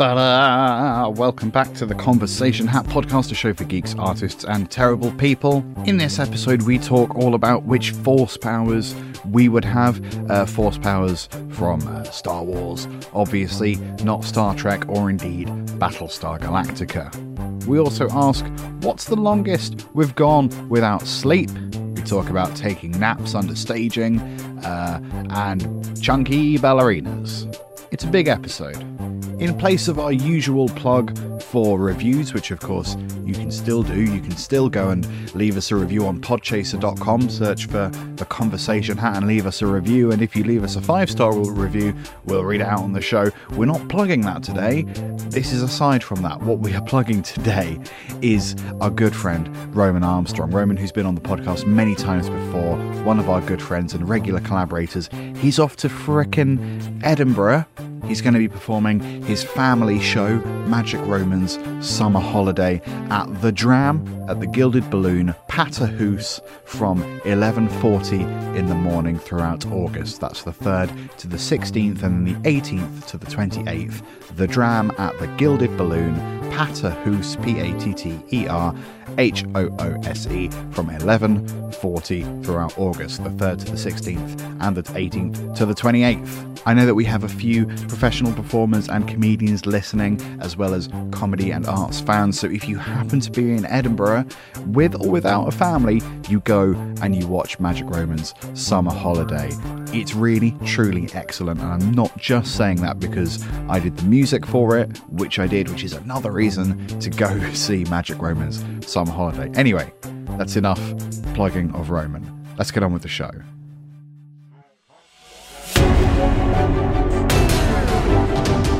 Ta-da! Welcome back to the Conversation Hat podcast, a show for geeks, artists, and terrible people. In this episode, we talk all about which force powers we would have. Uh, force powers from uh, Star Wars, obviously, not Star Trek or indeed Battlestar Galactica. We also ask, what's the longest we've gone without sleep? We talk about taking naps under staging uh, and chunky ballerinas. It's a big episode. In place of our usual plug for reviews, which of course you can still do, you can still go and leave us a review on podchaser.com, search for the conversation hat and leave us a review. And if you leave us a five star review, we'll read it out on the show. We're not plugging that today. This is aside from that. What we are plugging today is our good friend Roman Armstrong. Roman, who's been on the podcast many times before, one of our good friends and regular collaborators. He's off to frickin' Edinburgh He's going to be performing his family show, Magic Romans Summer Holiday, at the Dram at the Gilded Balloon, Patter Hoose, from 11:40 in the morning throughout August. That's the 3rd to the 16th, and the 18th to the 28th. The Dram at the Gilded Balloon, Patter Hoose, P-A-T-T-E-R. H O O S E from 11:40 throughout August, the 3rd to the 16th, and the 18th to the 28th. I know that we have a few professional performers and comedians listening, as well as comedy and arts fans. So if you happen to be in Edinburgh, with or without a family, you go and you watch Magic Romans Summer Holiday. It's really, truly excellent, and I'm not just saying that because I did the music for it, which I did, which is another reason to go see Magic Romans Summer Holiday. Anyway, that's enough plugging of Roman. Let's get on with the show.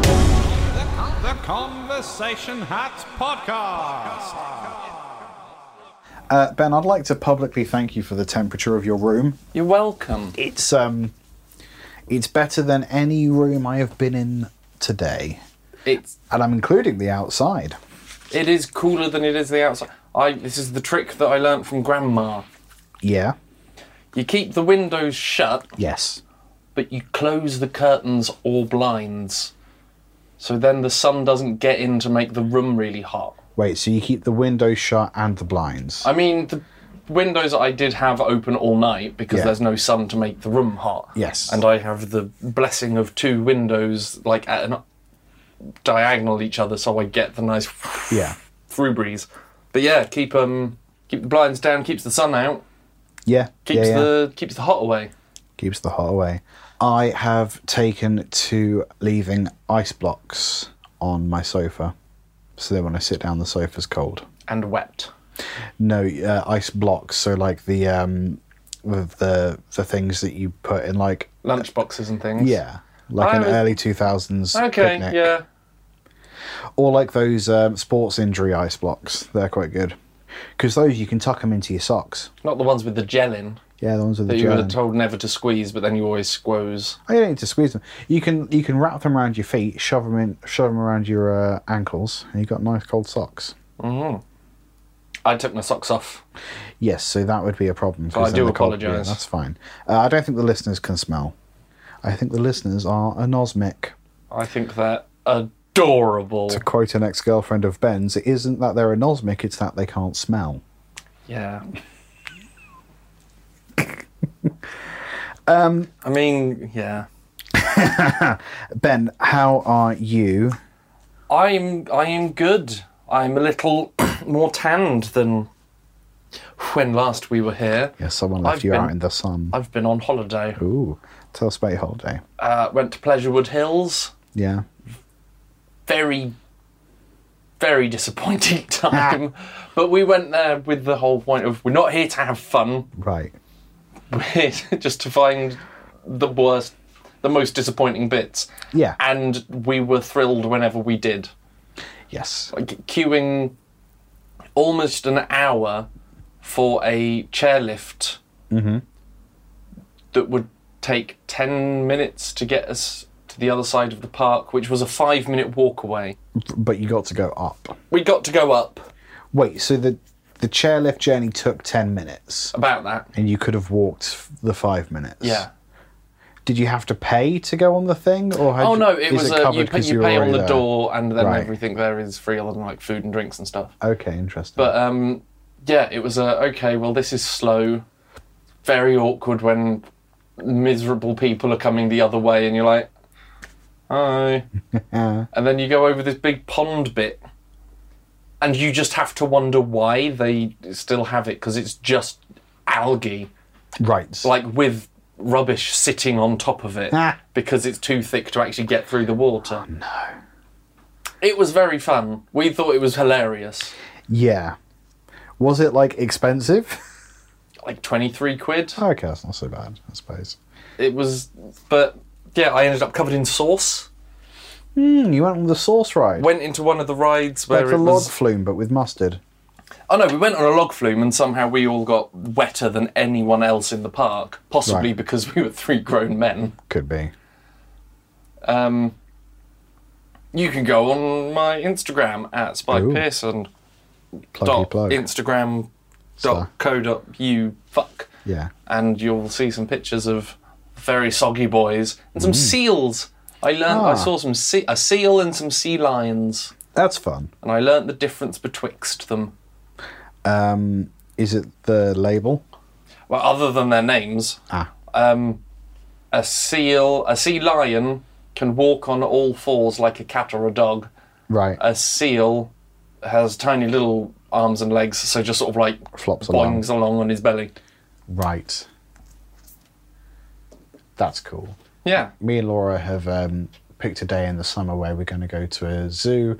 The Conversation Hat Podcast. Uh, ben, I'd like to publicly thank you for the temperature of your room. You're welcome. It's um, it's better than any room I have been in today, It's and I'm including the outside. it is cooler than it is the outside. I this is the trick that I learnt from grandma. Yeah. You keep the windows shut, Yes. but you close the curtains or blinds. So then the sun doesn't get in to make the room really hot. Wait. So you keep the windows shut and the blinds. I mean, the windows I did have open all night because Yeah. there's no sun to make the room hot. Yes. And I have the blessing of two windows like at an diagonal each other so I get the nice yeah. through breeze. But yeah, keep um keep the blinds down, keeps the sun out, Yeah. keeps yeah, yeah. the keeps the hot away. keeps the hot away. I have taken to leaving ice blocks on my sofa, so that when I sit down, the sofa's cold. And wet. No, uh, ice blocks. So like the um, with the the things that you put in like Lunch boxes and things. yeah, like I an was- early two thousands Okay, picnic, yeah. Or like those um, sports injury ice blocks. They're quite good because those you can tuck them into your socks. Not the ones with the gel in Yeah, the ones with the gel. that the you were gel. told never to squeeze, but then you always squoze. Oh, you don't need to squeeze them. You can you can wrap them around your feet, shove them in, shove them around your uh, ankles, and you have got nice cold socks. I took my socks off. Yes, so that would be a problem. 'cause I do apologise. yeah, that's fine. Uh, I don't think the listeners can smell. I think the listeners are anosmic. I think they're adorable. To quote an ex-girlfriend of Ben's, it isn't that they're anosmic; it's that they can't smell. Yeah. um, I mean, yeah. Ben, how are you? I'm I am good. I'm a little more tanned than when last we were here. Yes, someone left I've you been- out in the sun. I've been on holiday. Ooh, tell us about your holiday. Uh, went to Pleasurewood Hills. Yeah. Very, very disappointing time. but we went there with the whole point of we're not here to have fun. Right. We're here just to find the worst, the most disappointing bits. Yeah. And we were thrilled whenever we did. Yes. like queuing almost an hour for a chairlift mm-hmm. that would take 10 minutes to get us to the other side of the park, which was a five minute walk away. But you got to go up. We got to go up Wait, so the the chairlift journey took ten minutes, about that. and you could have walked the five minutes. Yeah. did you have to pay to go on the thing, or had Oh no, it was a, covered you, pay, you pay on the there? door, and then Right. everything there is free, other than like food and drinks and stuff. Okay, interesting. But um, yeah, it was a okay. Well, this is slow, very awkward when miserable people are coming the other way, and you're like, hi, and then you go over this big pond bit, and you just have to wonder why they still have it because it's just algae, right. like with rubbish sitting on top of it Ah. because it's too thick to actually get through the water. no. It was very fun. We thought it was hilarious. yeah. Was it like expensive? Like 23 quid. okay, that's not so bad, I suppose. It was, but yeah, I ended up covered in sauce. Hmm, you went on the sauce ride. Went into one of the rides where like it log was. flume, but with mustard. Oh no, we went on a log flume and somehow we all got wetter than anyone else in the park. Possibly Right. because we were three grown men. Could be. Um, you can go on my Instagram at Spike Ooh. Pierson. Pluggy Dot plug. Instagram. Dot co. Dot u fuck. yeah. and you'll see some pictures of very soggy boys and some seals. I learned I Ah. saw some sea, a seal and some sea lions, That's fun. and I learnt the difference betwixt them. Um, is it the label? Well, other than their names, Ah. um, a seal, a sea lion can walk on all fours like a cat or a dog. Right. A seal has tiny little arms and legs, so just sort of like Flops along. boings along on his belly. Right. That's cool. Yeah, Me and Laura have um, picked a day in the summer where we're going to go to a zoo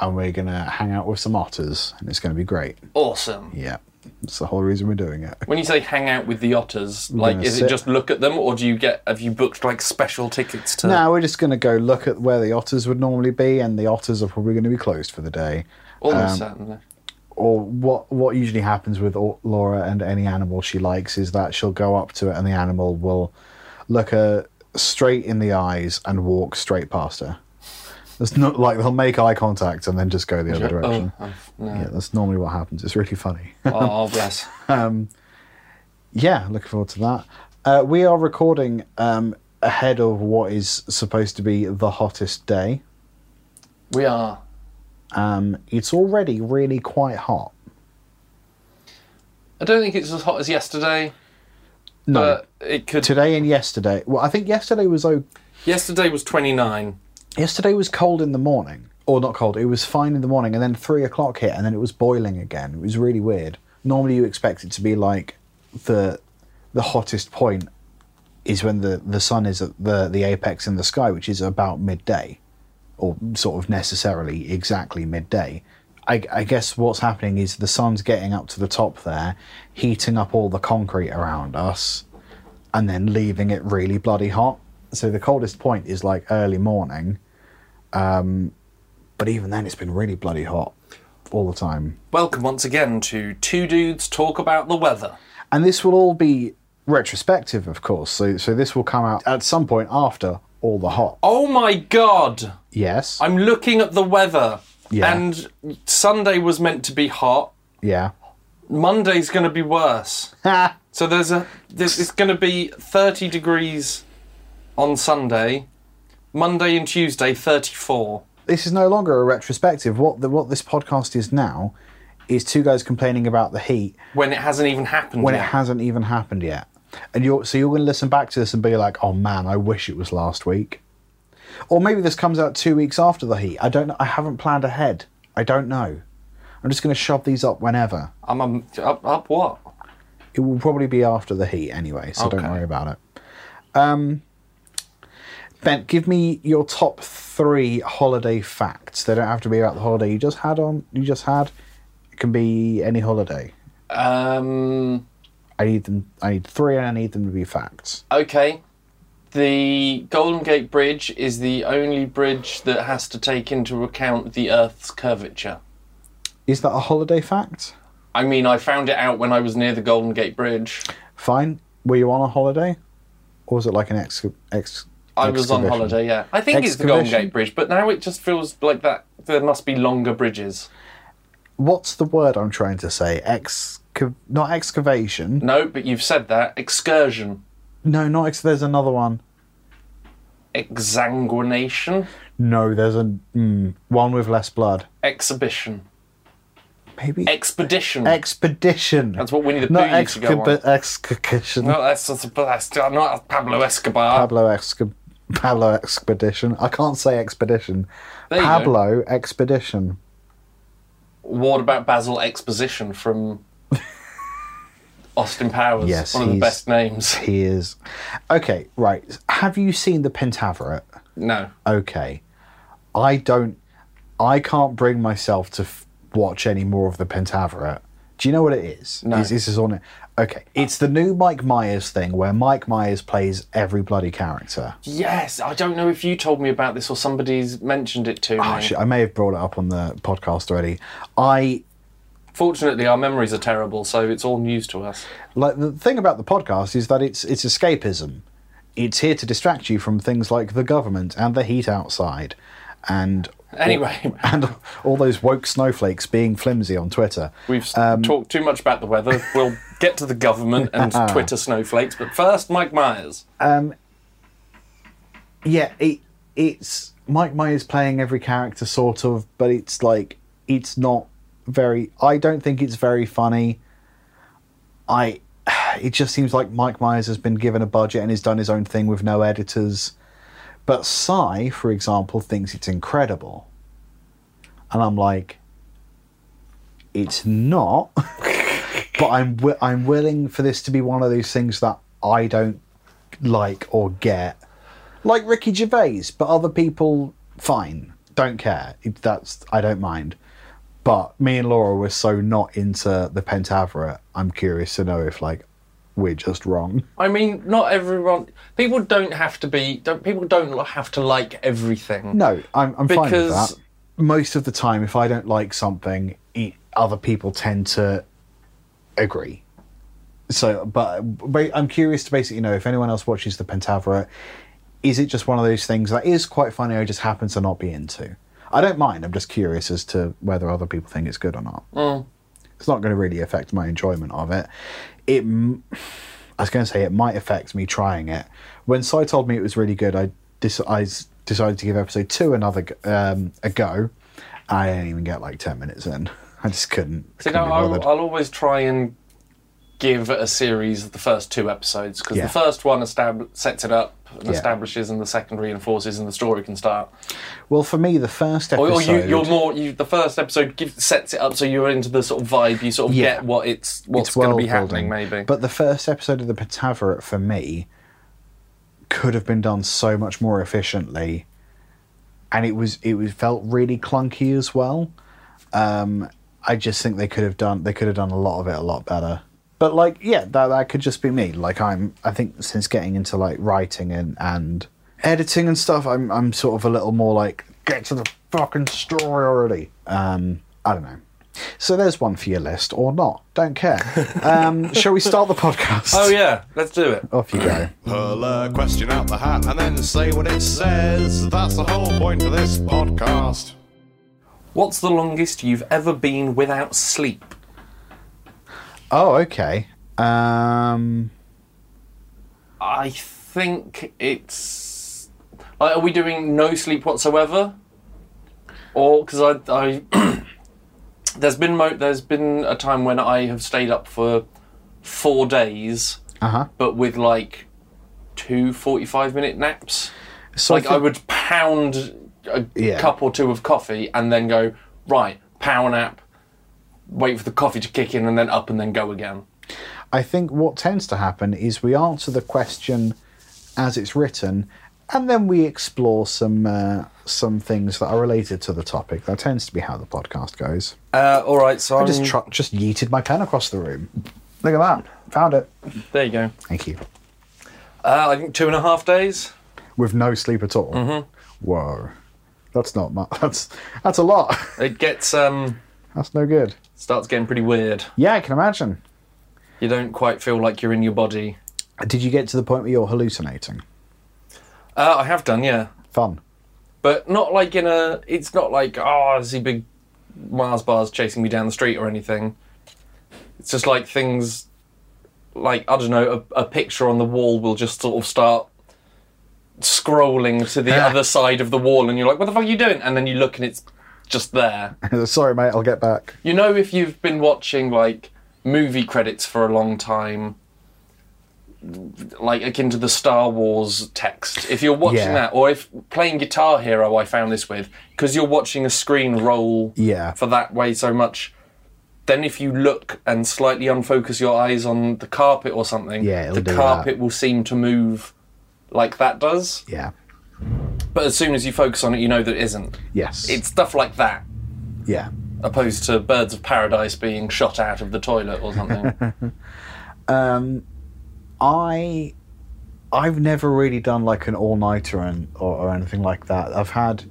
and we're going to hang out with some otters, and it's going to be great. awesome. Yeah. That's the whole reason we're doing it. When you say hang out with the otters, like gonna is sit- it just look at them, or do you get have you booked like special tickets to? Now we're just going to go look at where the otters would normally be, and the otters are probably going to be closed for the day. Almost um, certainly. Or what? What usually happens with Au- Laura and any animal she likes is that she'll go up to it, and the animal will look her straight in the eyes and walk straight past her. It's not like they'll make eye contact and then just go the other direction. Oh, oh, no. Yeah, that's normally what happens. It's really funny. oh bless. yeah, looking forward to that. Uh, we are recording um, ahead of what is supposed to be the hottest day. We are. Um, it's already really quite hot. I don't think it's as hot as yesterday, No, but it could. today and yesterday. Well, I think yesterday was o- yesterday was twenty nine. yesterday was cold in the morning, or not cold. It was fine in the morning, and then three o'clock hit, and then it was boiling again. It was really weird. Normally, you expect it to be like the the hottest point is when the the sun is at the the apex in the sky, which is about midday, or sort of necessarily exactly midday. I, I guess what's happening is the sun's getting up to the top there, heating up all the concrete around us, and then leaving it really bloody hot. So the coldest point is like early morning, um, but even then it's been really bloody hot all the time. Welcome once again to Two Dudes Talk About the Weather. And this will all be retrospective, of course. So so this will come out at some point after all the hot. Oh my god! Yes. I'm looking at the weather, Yeah. and Sunday was meant to be hot. yeah. Monday's going to be worse. So there's a there's, it's going to be 30 degrees on Sunday, Monday and Tuesday 34. this is no longer a retrospective. What the what this podcast is now is two guys complaining about the heat when it hasn't even happened when yet. it hasn't even happened yet. And you're so you're going to listen back to this and be like, "Oh man, I wish it was last week." Or maybe this comes out 2 weeks after the heat. I don't know. I haven't planned ahead. I don't know. I'm just going to shove these up whenever. I'm um, up, up what? It will probably be after the heat anyway, so don't worry about it. Um, ben, give me your top three holiday facts. They don't have to be about the holiday you just had on. You just had. It can be any holiday. Um, I need them. I need three, and I need them to be facts. okay. The Golden Gate Bridge is the only bridge that has to take into account the Earth's curvature. Is that a holiday fact? I mean, I found it out when I was near the Golden Gate Bridge. Fine. Were you on a holiday, or was it like an ex? ex I was on holiday, yeah. I think it's the Golden Gate Bridge, but now it just feels like that there must be longer bridges. What's the word I'm trying to say? Ex, not excavation. No, but you've said that. Excursion. No, not ex. There's another one. Exanguination. No, there's a mm, one with less blood. Exhibition. Maybe Expedition. expedition. That's what Winnie the Not Pooh used to go on. excursion. no, that's, that's, that's not Pablo Escobar. Pablo Exca- Pablo expedition. I can't say expedition. There you go. Pablo expedition. What about Basil Exposition from Austin Powers? Yes, one of the best names. He is. Okay, right. Have you seen the Pentaverate? No. Okay. I don't. I can't bring myself to f- watch any more of the Pentaverate. Do you know what it is? No. Is this is on it? Okay, it's the new Mike Myers thing where Mike Myers plays every bloody character. Yes, I don't know if you told me about this or somebody's mentioned it to ah, me. Oh, shit, I may have brought it up on the podcast already. I Fortunately, our memories are terrible, so it's all news to us. like the thing about the podcast is that it's it's escapism. It's here to distract you from things like the government and the heat outside, and Anyway, and all those woke snowflakes being flimsy on Twitter. we've Um, talked too much about the weather. We'll get to the government and Twitter snowflakes, but first, Mike Myers. Yeah, it it's Mike Myers playing every character sort of, but it's like it's not very. I don't think it's very funny. I. It just seems like Mike Myers has been given a budget and has done his own thing with no editors. But Psy, for example, thinks it's incredible. And I'm like, it's not. but I'm I'm willing for this to be one of those things that I don't like or get. Like Ricky Gervais, but other people, fine, don't care. That's I don't mind. But me and Laura were so not into the Pentaverate. I'm curious to know if like we're just wrong. I mean, not everyone. People don't have to be. Don't, people don't have to like everything. No, I'm, I'm fine with that. Most of the time, if I don't like something, other people tend to agree. So, but, but I'm curious to basically know if anyone else watches the Pentaverate, is it just one of those things that is quite funny I just happen to not be into? I don't mind. I'm just curious as to whether other people think it's good or not. Mm. It's not going to really affect my enjoyment of it. It, I was going to say it might affect me trying it. When Sai told me it was really good, I, dis- I decided to give episode two another um, a go. I didn't even get like ten minutes in. I just couldn't. So couldn't no, I'll. I'll always try and give a series the first two episodes because Yeah. the first one estab- sets it up Yeah. establishes, and the second reinforces, and the story can start. well, for me, the first episode. Or, you, you're more. You, the first episode gives, sets it up so you're into the sort of vibe. You sort of Yeah. get what it's what's going to be happening. Maybe. But the first episode of the Pentaverate for me could have been done so much more efficiently, and it was it was felt really clunky as well. Um, I just think they could have done they could have done a lot of it a lot better. But like, yeah, that that could just be me. Like I'm, I think since getting into like writing and and editing and stuff, I'm I'm sort of a little more like get to the fucking story already. Um, I don't know. So there's one for your list, or not. Don't care. Um, shall we start the podcast? oh yeah, let's do it. Off you go. Pull a question out the hat and then say what it says. That's the whole point of this podcast. What's the longest you've ever been without sleep? Oh, okay. Um, I think it's. Like, are we doing no sleep whatsoever? Or because I, I there's been mo- there's been a time when I have stayed up for four days, uh huh. but with like two 45 minute naps. So like I I would pound a Yeah. cup or two of coffee and then go right power nap, wait for the coffee to kick in and then up and then go again. I think what tends to happen is we answer the question as it's written, and then we explore some uh, some things that are related to the topic. That tends to be how the podcast goes. Uh, all right, so I just tr- just yeeted my pen across the room. Look at that! Found it. there you go. Thank you. Uh, I think two and a half days. With no sleep at all. Mm-hmm. Whoa, that's not much. That's that's a lot. It gets um that's no good. Starts getting pretty weird. Yeah, I can imagine. You don't quite feel like you're in your body. Did you get to the point where you're hallucinating? Uh, I have done, yeah, Fun. but not like in a. It's not like oh, I see big Mars bars chasing me down the street or anything. It's just like things, like I don't know, a, a picture on the wall will just sort of start scrolling to the other side of the wall, and you're like, "What the fuck are you doing?" And then you look, and it's just there. Sorry, mate. I'll get back. You know, if you've been watching like movie credits for a long time, like akin to the Star Wars text, if you're watching Yeah. that, or if playing Guitar Hero, I found this with, because you're watching a screen roll Yeah. for that way so much. Then, if you look and slightly unfocus your eyes on the carpet or something, Yeah, the carpet will seem to move like that does. Yeah. But as soon as you focus on it, you know that it isn't. Yes. It's stuff like that yeah. opposed to birds of paradise being shot out of the toilet or something. Um, I I've never really done like an all nighter and or, or anything like that. I've had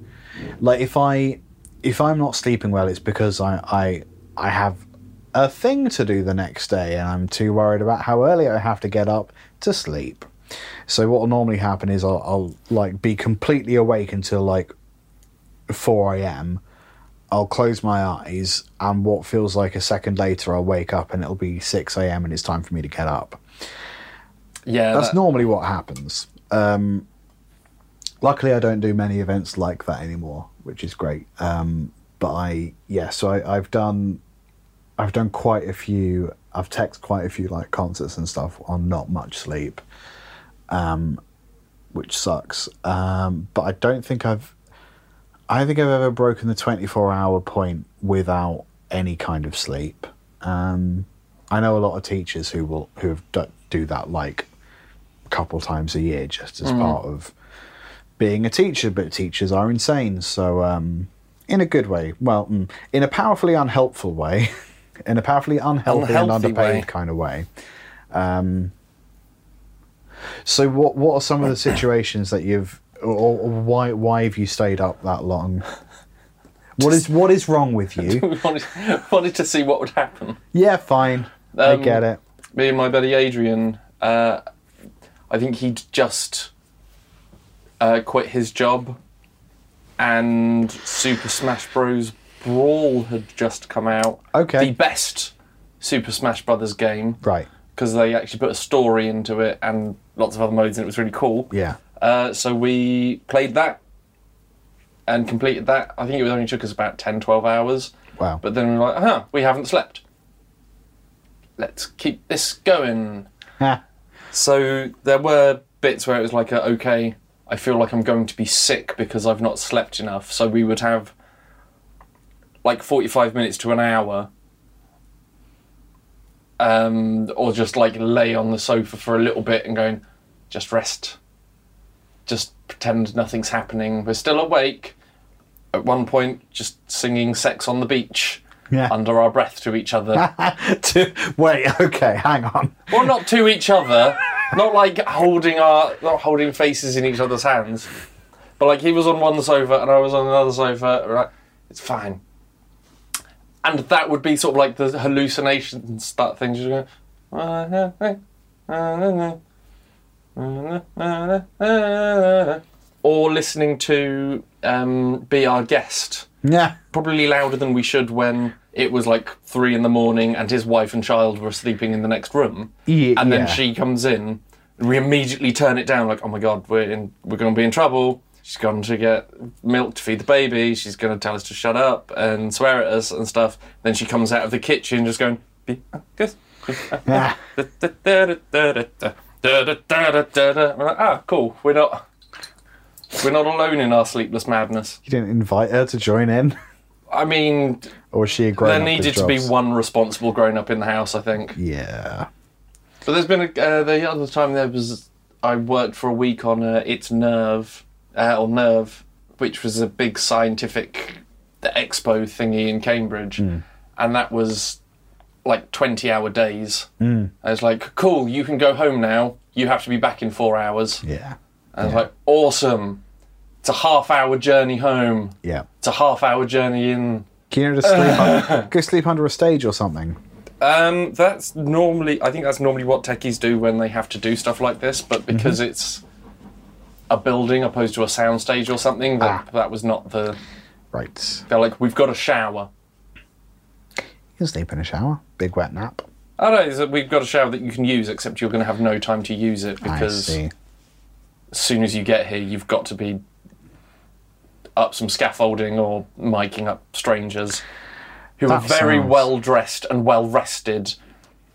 like if I if I'm not sleeping well, it's because I I I have a thing to do the next day, and I'm too worried about how early I have to get up to sleep. So what will normally happen is I'll, I'll like be completely awake until like four a.m. I'll close my eyes, and what feels like a second later, I'll wake up and it'll be 6 a.m. and it's time for me to get up. yeah, That's that- normally what happens. Um, luckily, I don't do many events like that anymore, which is great. Um, but I, yeah, so I, I've done, I've done quite a few. I've texted quite a few like concerts and stuff on not much sleep, um, which sucks. Um, but I don't think I've, I think I've ever broken the twenty-four hour point without any kind of sleep. Um, I know a lot of teachers who will who have do, do that like a couple times a year just as part of being a teacher, but teachers are insane. So, um, in a good way, well, mm, in a powerfully unhelpful way, in a powerfully unhealthy, and underpaid way. kind of way. Um, so, what what are some of the situations that you've, or, or why why have you stayed up that long? What is what is wrong with you? we wanted, wanted to see what would happen. Yeah, fine, I Um, get it. Me and my buddy Adrian, uh, I think he'd just uh, quit his job, and Super Smash Bros. Brawl had just come out. Okay. The best Super Smash Brothers game Right. Because they actually put a story into it and lots of other modes, and it was really cool. Yeah. Uh, so we played that and completed that. I think it only took us about 10, 12 hours. Wow. But then we were like, huh, we haven't slept. Let's keep this going. So there were bits where it was like, a, okay, I feel like I'm going to be sick because I've not slept enough. So we would have like 45 minutes to an hour. Um, or just like lay on the sofa for a little bit and going, just rest. Just pretend nothing's happening. We're still awake. At one point, just singing Sex on the Beach Yeah. under our breath to each other. to, wait, okay, hang on. well, not to each other, not like holding our, not holding faces in each other's hands, but like he was on one sofa and I was on another sofa. we're it's fine. And that would be sort of like the hallucinations that things. Just go. Or listening to um, Be Our Guest Yeah. probably louder than we should when it was like three in the morning and his wife and child were sleeping in the next room. Ye- and then yeah. she comes in, and we immediately turn it down like, oh my god, we're in, we're going to be in trouble. She's gone to get milk to feed the baby. She's going to tell us to shut up and swear at us and stuff. Then she comes out of the kitchen just going, "Be our guest, be Yeah. we're like, ah, cool. We're not, we're not alone in our sleepless madness. You didn't invite her to join in? I mean, Or was she a grown there needed to be one responsible grown up in the house, I think. Yeah. But there's been a, uh, the other time there was I worked for a week on uh, It's Nerve uh, or Nerve, which was a big scientific expo thingy in Cambridge, and that was like 20 hour days. Mm. I was like, cool, you can go home now. You have to be back in four hours. Yeah. And I was like, awesome. It's a half hour journey home. Yeah. It's a half hour journey in. Can you just sleep un- go sleep under a stage or something? Um, that's normally, I think that's normally what techies do when they have to do stuff like this, but because it's a building opposed to a soundstage or something, that, Ah. that was not the. Right. They're like, we've got a shower. You can sleep in a shower. Big wet nap. I know, that we've got a shower that you can use, except you're going to have no time to use it because as soon as you get here, you've got to be up some scaffolding or miking up strangers who are very sounds- well dressed and well rested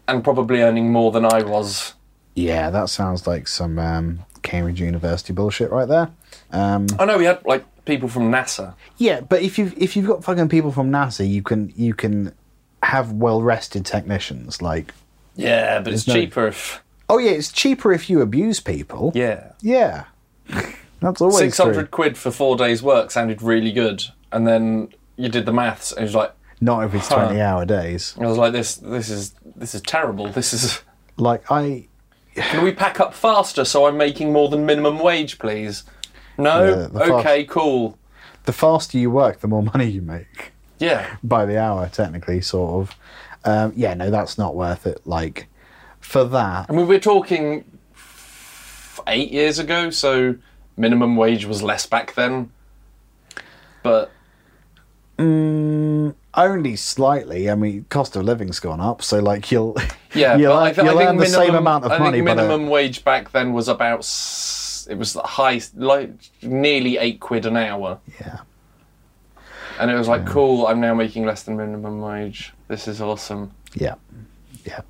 and probably earning more than I was. Yeah, that sounds like some um, Cambridge University bullshit right there. Um, I know we had like people from NASA. yeah, but if you've if you've got fucking people from NASA, you can you can have well rested technicians. Like, Yeah, but it's no- cheaper if. oh yeah, it's cheaper if you abuse people. Yeah. yeah, that's always Six hundred quid for four days' work sounded really good, and then you did the maths, and it was like, Not if it's Huh. twenty hour days. I was like, this, this is, this is terrible. This is. Like I, Can we pack up faster so I'm making more than minimum wage, please? No. Yeah, okay, cool. the faster you work, the more money you make Yeah. by the hour. Technically, sort of. Um, yeah, no, that's not worth it. Like for that, I mean, we're talking f- eight years ago, so minimum wage was less back then. But only slightly. I mean, cost of living's gone up, so like you'll yeah, but I, th- I think earn the minimum, same amount of I money, think but uh, minimum wage back then was about it was high, like nearly eight quid an hour, yeah, and it was like, cool. I'm now making less than minimum wage. This is awesome. yeah, yeah.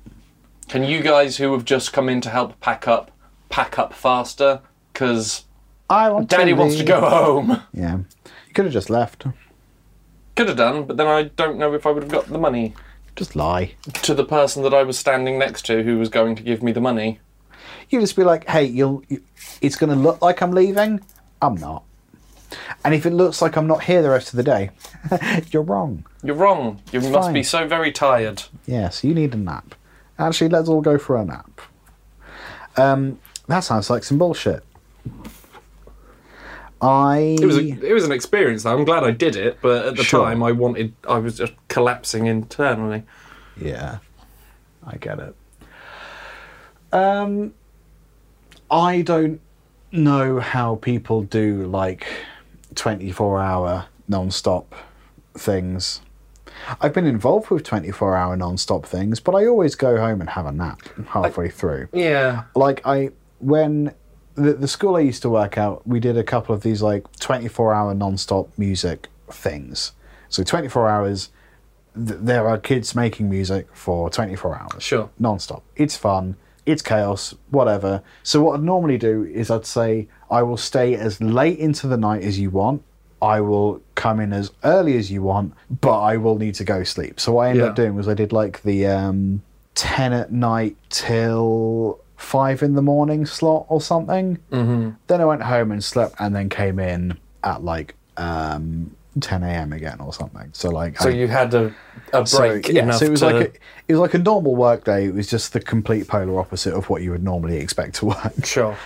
Can you guys who have just come in to help pack up, pack up faster? Because I want Daddy to wants to go home. Yeah, you could have just left. Could have done, but then I don't know if I would have got the money Just lie. to the person that I was standing next to who was going to give me the money. You just be like, hey, you'll. You, it's going to look like I'm leaving. I'm not. And if it looks like I'm not here the rest of the day, you're wrong. You're wrong. You must be so very tired. Yes, you need a nap. Actually, let's all go for a nap. Um, that sounds like some bullshit. I. It was a, it was an experience. Though. I'm glad I did it, but at the Sure. time I wanted I was just collapsing internally. Yeah, I get it. Um, I don't know how people do like twenty-four hour non-stop things. I've been involved with twenty-four hour non-stop things, but I always go home and have a nap halfway through. Yeah. Like I when the, the school I used to work at, we did a couple of these like 24 hour non-stop music things. So 24 hours, th- there are kids making music for 24 hours. Sure. Non-stop. It's fun. It's chaos, whatever. So what I'd normally do is I'd say I will stay as late into the night as you want. I will come in as early as you want, but I will need to go sleep. So what I ended up doing was I did like the um, 10 at night till 5 in the morning slot or something. Mm-hmm. Then I went home and slept and then came in at like um, 10 a.m. again or something. So like So I, you had a, a so, break yeah, enough so it was to. like a, it was like a normal work day. It was just the complete polar opposite of what you would normally expect to work. sure.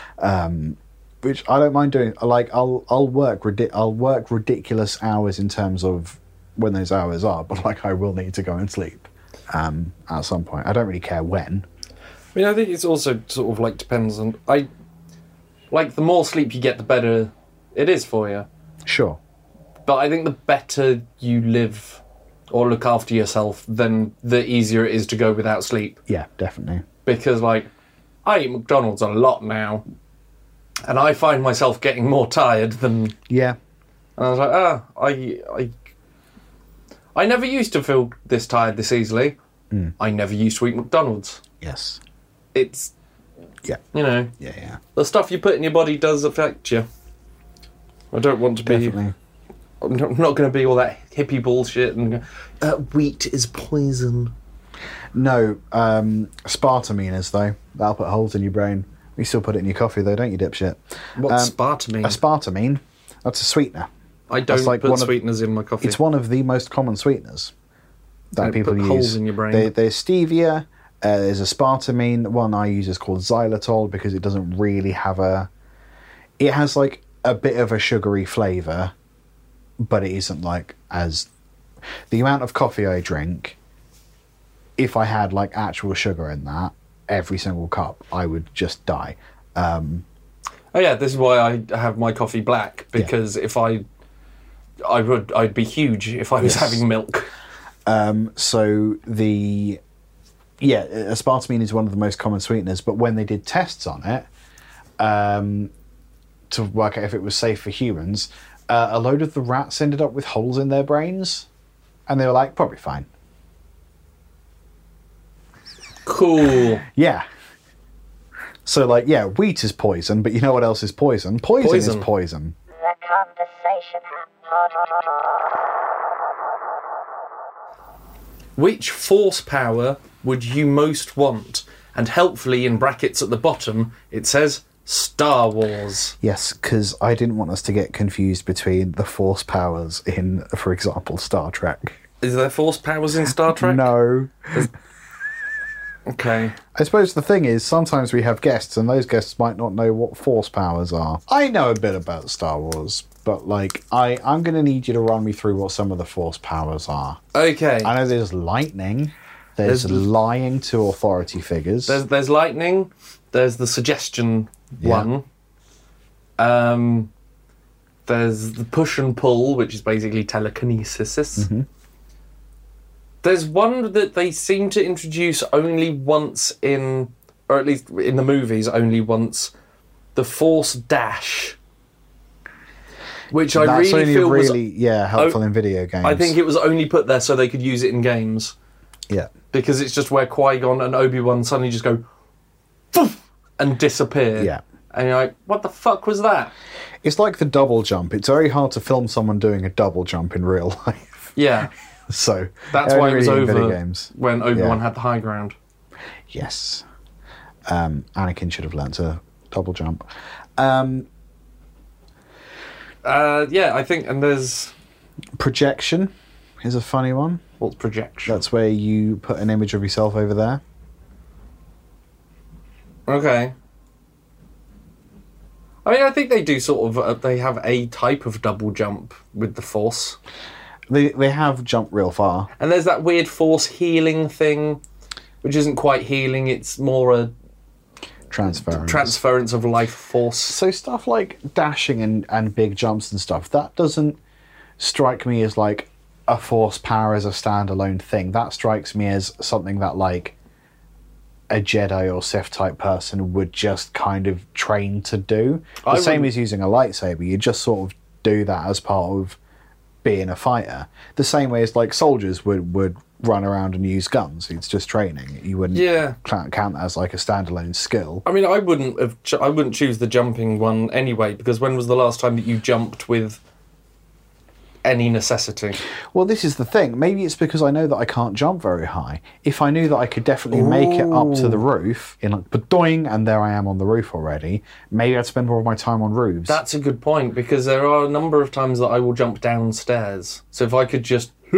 Which I don't mind doing. Like I'll I'll work ridic- I'll work ridiculous hours in terms of when those hours are, but like I will need to go and sleep um, at some point. I don't really care when. I mean, I think it's also sort of like depends on I. Like the more sleep you get, the better it is for you. Sure. But I think the better you live or look after yourself, then the easier it is to go without sleep. Yeah, definitely. Because like I eat McDonald's a lot now, and I find myself getting more tired than. Yeah. And I was like, ah, I, I, I never used to feel this tired this easily. I never used to eat McDonald's. Yes. It's Yeah. you know Yeah. Yeah. the stuff you put in your body does affect you. I don't want to be. I'm not, not going to be all that hippie bullshit and go, uh, wheat is poison. No, um, Spartamine is though. That'll put holes in your brain. You still put it in your coffee though, don't you, dipshit? What's Um, spartamine? Aspartame, that's a sweetener. I don't like put one of- sweeteners in my coffee. It's one of the most common sweeteners that And it people put use. holes in your brain. There- there's stevia. Uh, there's aspartame. One I use is called xylitol because it doesn't really have a. It has like a bit of a sugary flavour, but it isn't like as. The amount of coffee I drink, if I had like actual sugar in that, every single cup, I would just die. Um, oh yeah, this is why I have my coffee black because if I, I would I'd be huge if I was Yes. having milk. so the yeah aspartame is one of the most common sweeteners but when they did tests on it um, to work out if it was safe for humans, uh, a load of the rats ended up with holes in their brains, and they were like, probably fine. Cool. Yeah. So, like, yeah, wheat is poison, but you know what else is poison? Poison, Poison. is poison. The conversation Which force power would you most want? And helpfully, in brackets at the bottom, it says Star Wars. Yes, because I didn't want us to get confused between the force powers in, for example, Star Trek. Is there force powers in Star Trek? No. Okay. I suppose the thing is, sometimes we have guests, and those guests might not know what force powers are. I know a bit about Star Wars, but like, I I'm going to need you to run me through what some of the force powers are. Okay. I know there's lightning. There's, There's- lying to authority figures. There's there's lightning. There's the suggestion Yeah. one. Um, there's the push and pull, which is basically telekinesis. Mm-hmm. There's one that they seem to introduce only once in, or at least in the movies, only once. The Force Dash, which I That's really only feel was. really yeah helpful in video games. I think it was only put there so they could use it in games yeah. Because it's just where Qui Gon and Obi Wan suddenly just go, and disappear. Yeah. And you're like, what the fuck was that? It's like the double jump. It's very hard to film someone doing a double jump in real life. Yeah. So That's why it was really in video over games. when Obi Wan Yeah. had the high ground. Yes. Um, Anakin should have learnt to double jump. Um, Uh, yeah, I think, and there's. projection is a funny one. What's projection? That's where you put an image of yourself over there. Okay. I mean, I think they do sort of. Uh, they have a type of double jump with the Force. They they have jumped real far. And there's that weird Force healing thing, which isn't quite healing, it's more a Transference. transference of life force. so stuff like dashing and, and big jumps and stuff that doesn't strike me as like a force power as a standalone thing. That strikes me as something that like a jedi or sith type person would just kind of train to do. The I same wouldn't- as using a lightsaber. You just sort of do that as part of being a fighter. The same way as like soldiers would would run around and use guns. It's just training. You wouldn't Yeah. count count that as like a standalone skill. I mean, I wouldn't have. Ch- I wouldn't choose the jumping one anyway because when was the last time that you jumped with any necessity? Well, this is the thing. Maybe it's because I know that I can't jump very high. If I knew that I could definitely make it up to the roof, in like badoing, and there I am on the roof already, maybe I'd spend more of my time on roofs. That's a good point because there are a number of times that I will jump downstairs. So if I could just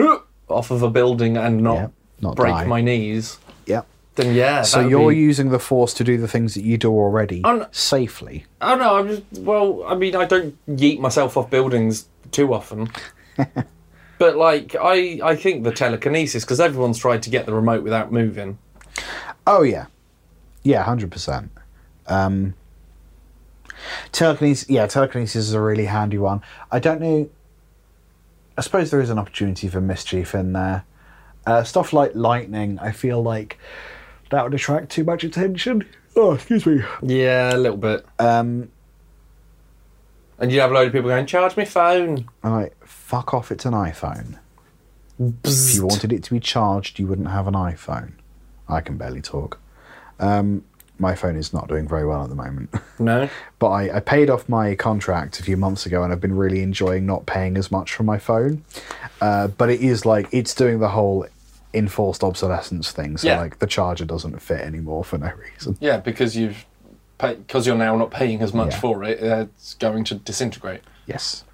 off of a building and not, Yeah, not break die. my knees, yep. then yeah. So you're be- using the force to do the things that you do already no. safely. Oh no, I'm just well. I mean, I don't yeet myself off buildings too often. but like, I I think the telekinesis because everyone's tried to get the remote without moving. Oh yeah, yeah, hundred percent. Um, telekinesis, yeah, telekinesis is a really handy one. I don't know. I suppose there is an opportunity for mischief in there. Uh, stuff like lightning, I feel like that would attract too much attention. Oh, excuse me. Yeah, a little bit. Um, And you have a load of people going, "Charge my phone." And I'm like, fuck off! It's an iPhone. If you wanted it to be charged, you wouldn't have an iPhone. I can barely talk. Um, my phone is not doing very well at the moment. No. but I, I paid off my contract a few months ago and I've been really enjoying not paying as much for my phone. Uh, but it is like, it's doing the whole enforced obsolescence thing. So, Yeah. like, the charger doesn't fit anymore for no reason. Yeah, because you've because you're now not paying as much Yeah. for it, uh, it's going to disintegrate. Yes.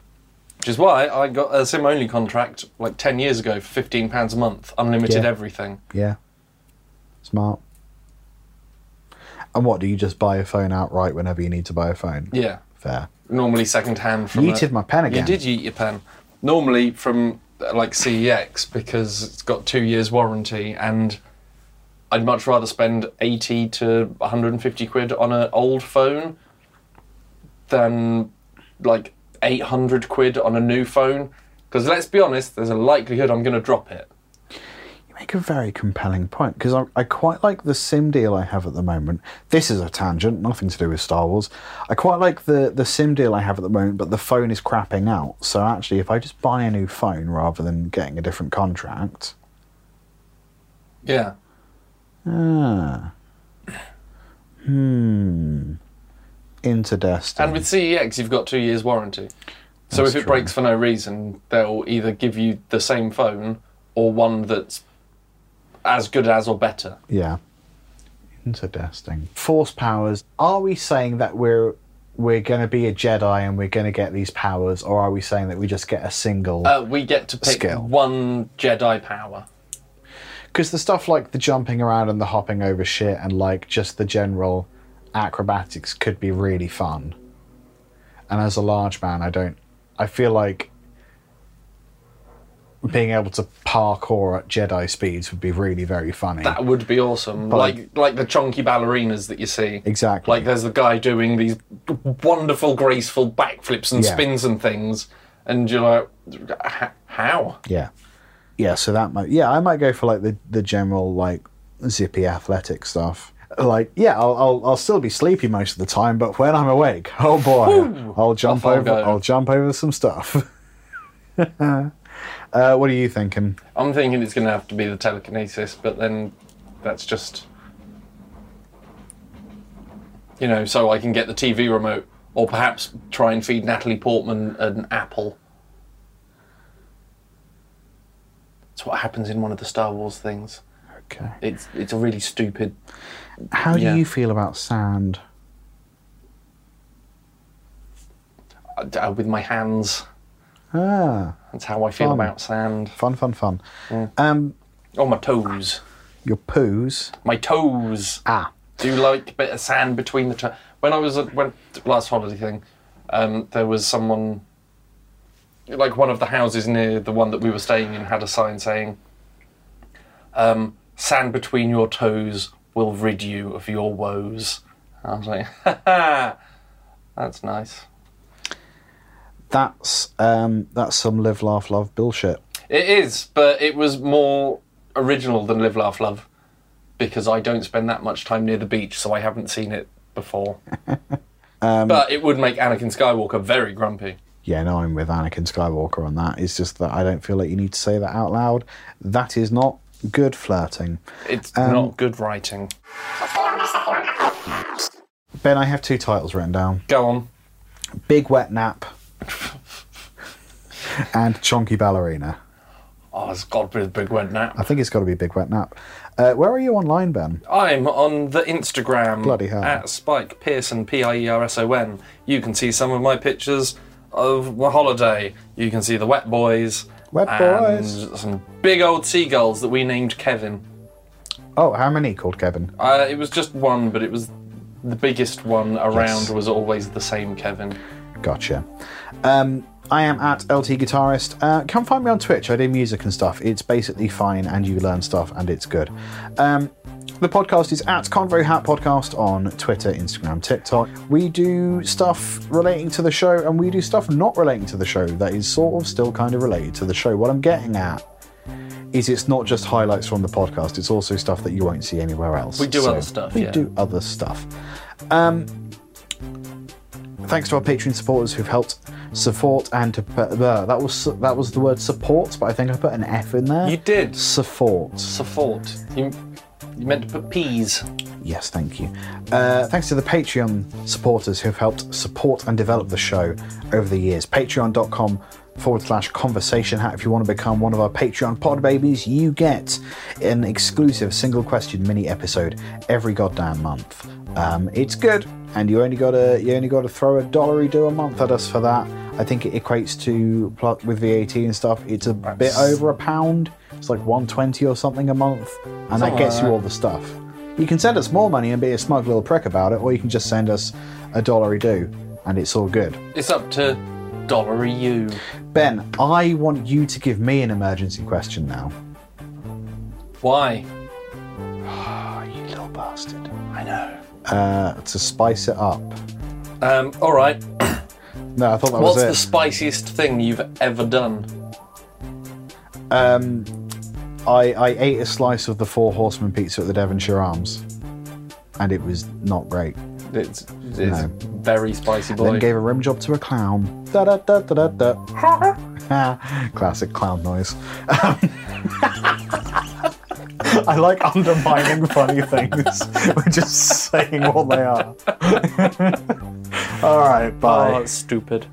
Which is why I got a SIM only contract like ten years ago for fifteen pounds a month, unlimited Yeah. everything. Yeah. Smart. And what, do you just buy a phone outright whenever you need to buy a phone? Yeah, Fair. normally second hand from. a- Yeeted my pen again. You did yeet your pen. Normally from like CEX because it's got two years warranty, and I'd much rather spend eighty to one hundred and fifty quid on an old phone than like eight hundred quid on a new phone. Because let's be honest, there's a likelihood I'm going to drop it. You make a very compelling point because I, I quite like the sim deal I have at the moment. This is a tangent, nothing to do with Star Wars. I quite like the, the sim deal I have at the moment, but the phone is crapping out. So actually, if I just buy a new phone rather than getting a different contract, Yeah. Ah, hmm, into Destiny. And with CEX, you've got two years warranty. So That's if it true. breaks for no reason, they'll either give you the same phone or one that's as good as or better. Yeah. Interesting. Force powers. Are we saying that we're we're going to be a Jedi and we're going to get these powers, or are we saying that we just get a single? Uh, we get to pick Skill. one Jedi power. Because the stuff like the jumping around and the hopping over shit and like just the general acrobatics could be really fun. And as a large man, I don't. I feel like being able to parkour at Jedi speeds would be really very funny. That would be awesome. But- like like the chunky ballerinas that you see. exactly. Like there's the guy doing these wonderful, graceful backflips and Yeah. spins and things, and you're like, how? Yeah, yeah. So that might, yeah, I might go for like the the general like zippy athletic stuff. Like, yeah, I'll I'll, I'll still be sleepy most of the time, but when I'm awake, oh boy, Whew. I'll jump I'll over. go. I'll jump over some stuff. uh, what are you thinking? I'm thinking it's going to have to be the telekinesis, but then that's just. You know, so I can get the TV remote, or perhaps try and feed Natalie Portman an apple. That's what happens in one of the Star Wars things. Okay. It's it's a really stupid. How do you feel about sand? Uh, with my hands, Ah, that's how I feel Fun. about sand. fun, fun, fun. Um, Oh, my toes, your poos. my toes. Ah, Do you like a bit of sand between the toes? When I was at when last holiday thing, um, there was someone like one of the houses near the one that we were staying in had a sign saying, um, "Sand between your toes will rid you of your woes." I was like, "Ha ha, that's nice." that's um, that's some live, laugh, love bullshit. It is, but it was more original than Live, Laugh, Love because I don't spend that much time near the beach, so I haven't seen it before. but it would make Anakin Skywalker very grumpy. Yeah, no, I'm with Anakin Skywalker on that. It's just that I don't feel like you need to say that out loud. That is not good flirting. It's Um, not good writing. Ben, I have two titles written down Go on. Big Wet Nap and Chonky Ballerina. Oh, it's got to be the big wet nap. I think it's got to be Big Wet Nap. Uh, where are you online, Ben? I'm on the Instagram Bloody hell. at Spike Pierson, P I E R S O N. You can see some of my pictures of my holiday. You can see the wet boys. Wet and boys. Some big old seagulls that we named Kevin. Oh, how many called Kevin? Uh, it was just one, but it was the biggest one around Yes. was always the same Kevin. Gotcha. Um, I am at LT Guitarist. Uh, come find me on Twitch. I do music and stuff. It's basically fine, and you learn stuff, and it's good. Um, the podcast is at Convo Hat Podcast on Twitter, Instagram, TikTok. We do stuff relating to the show, and we do stuff not relating to the show that is sort of still kind of related to the show. What I'm getting at is it's not just highlights from the podcast, it's also stuff that you won't see anywhere else. We do other stuff, We yeah. do other stuff. Um, thanks to our Patreon supporters who've helped support and to put, uh, that was that was the word support, but I think I put an F in there. You did. support. Support. You, you meant to put peas. Yes, thank you. Uh, thanks to the Patreon supporters who've helped support and develop the show over the years. Patreon.com forward slash conversation hat. If you want to become one of our Patreon pod babies, you get an exclusive single question mini episode every goddamn month. Um, it's good, and you only gotta you only gotta throw a dollary do a month at us for that. I think it equates to pl- with VAT and stuff. It's a bit over a pound. It's like 120 or something a month, and that gets like you that. all the stuff. You can send us more money and be a smug little prick about it, or you can just send us a dollary do, and it's all good. It's up to dollary you. Ben, I want you to give me an emergency question now. Why? Oh, you little bastard. I know. Uh, to spice it up. Um, all right. No, I thought that What's was the spiciest thing you've ever done? um, I, I ate a slice of the Four Horsemen pizza at the Devonshire Arms, and it was not great. It's, it's No. very spicy boy. Then gave a rim job to a clown. Da da da da da da. Classic clown noise. I like undermining funny things. We're just saying what they are. All right, oh, bye. it's stupid.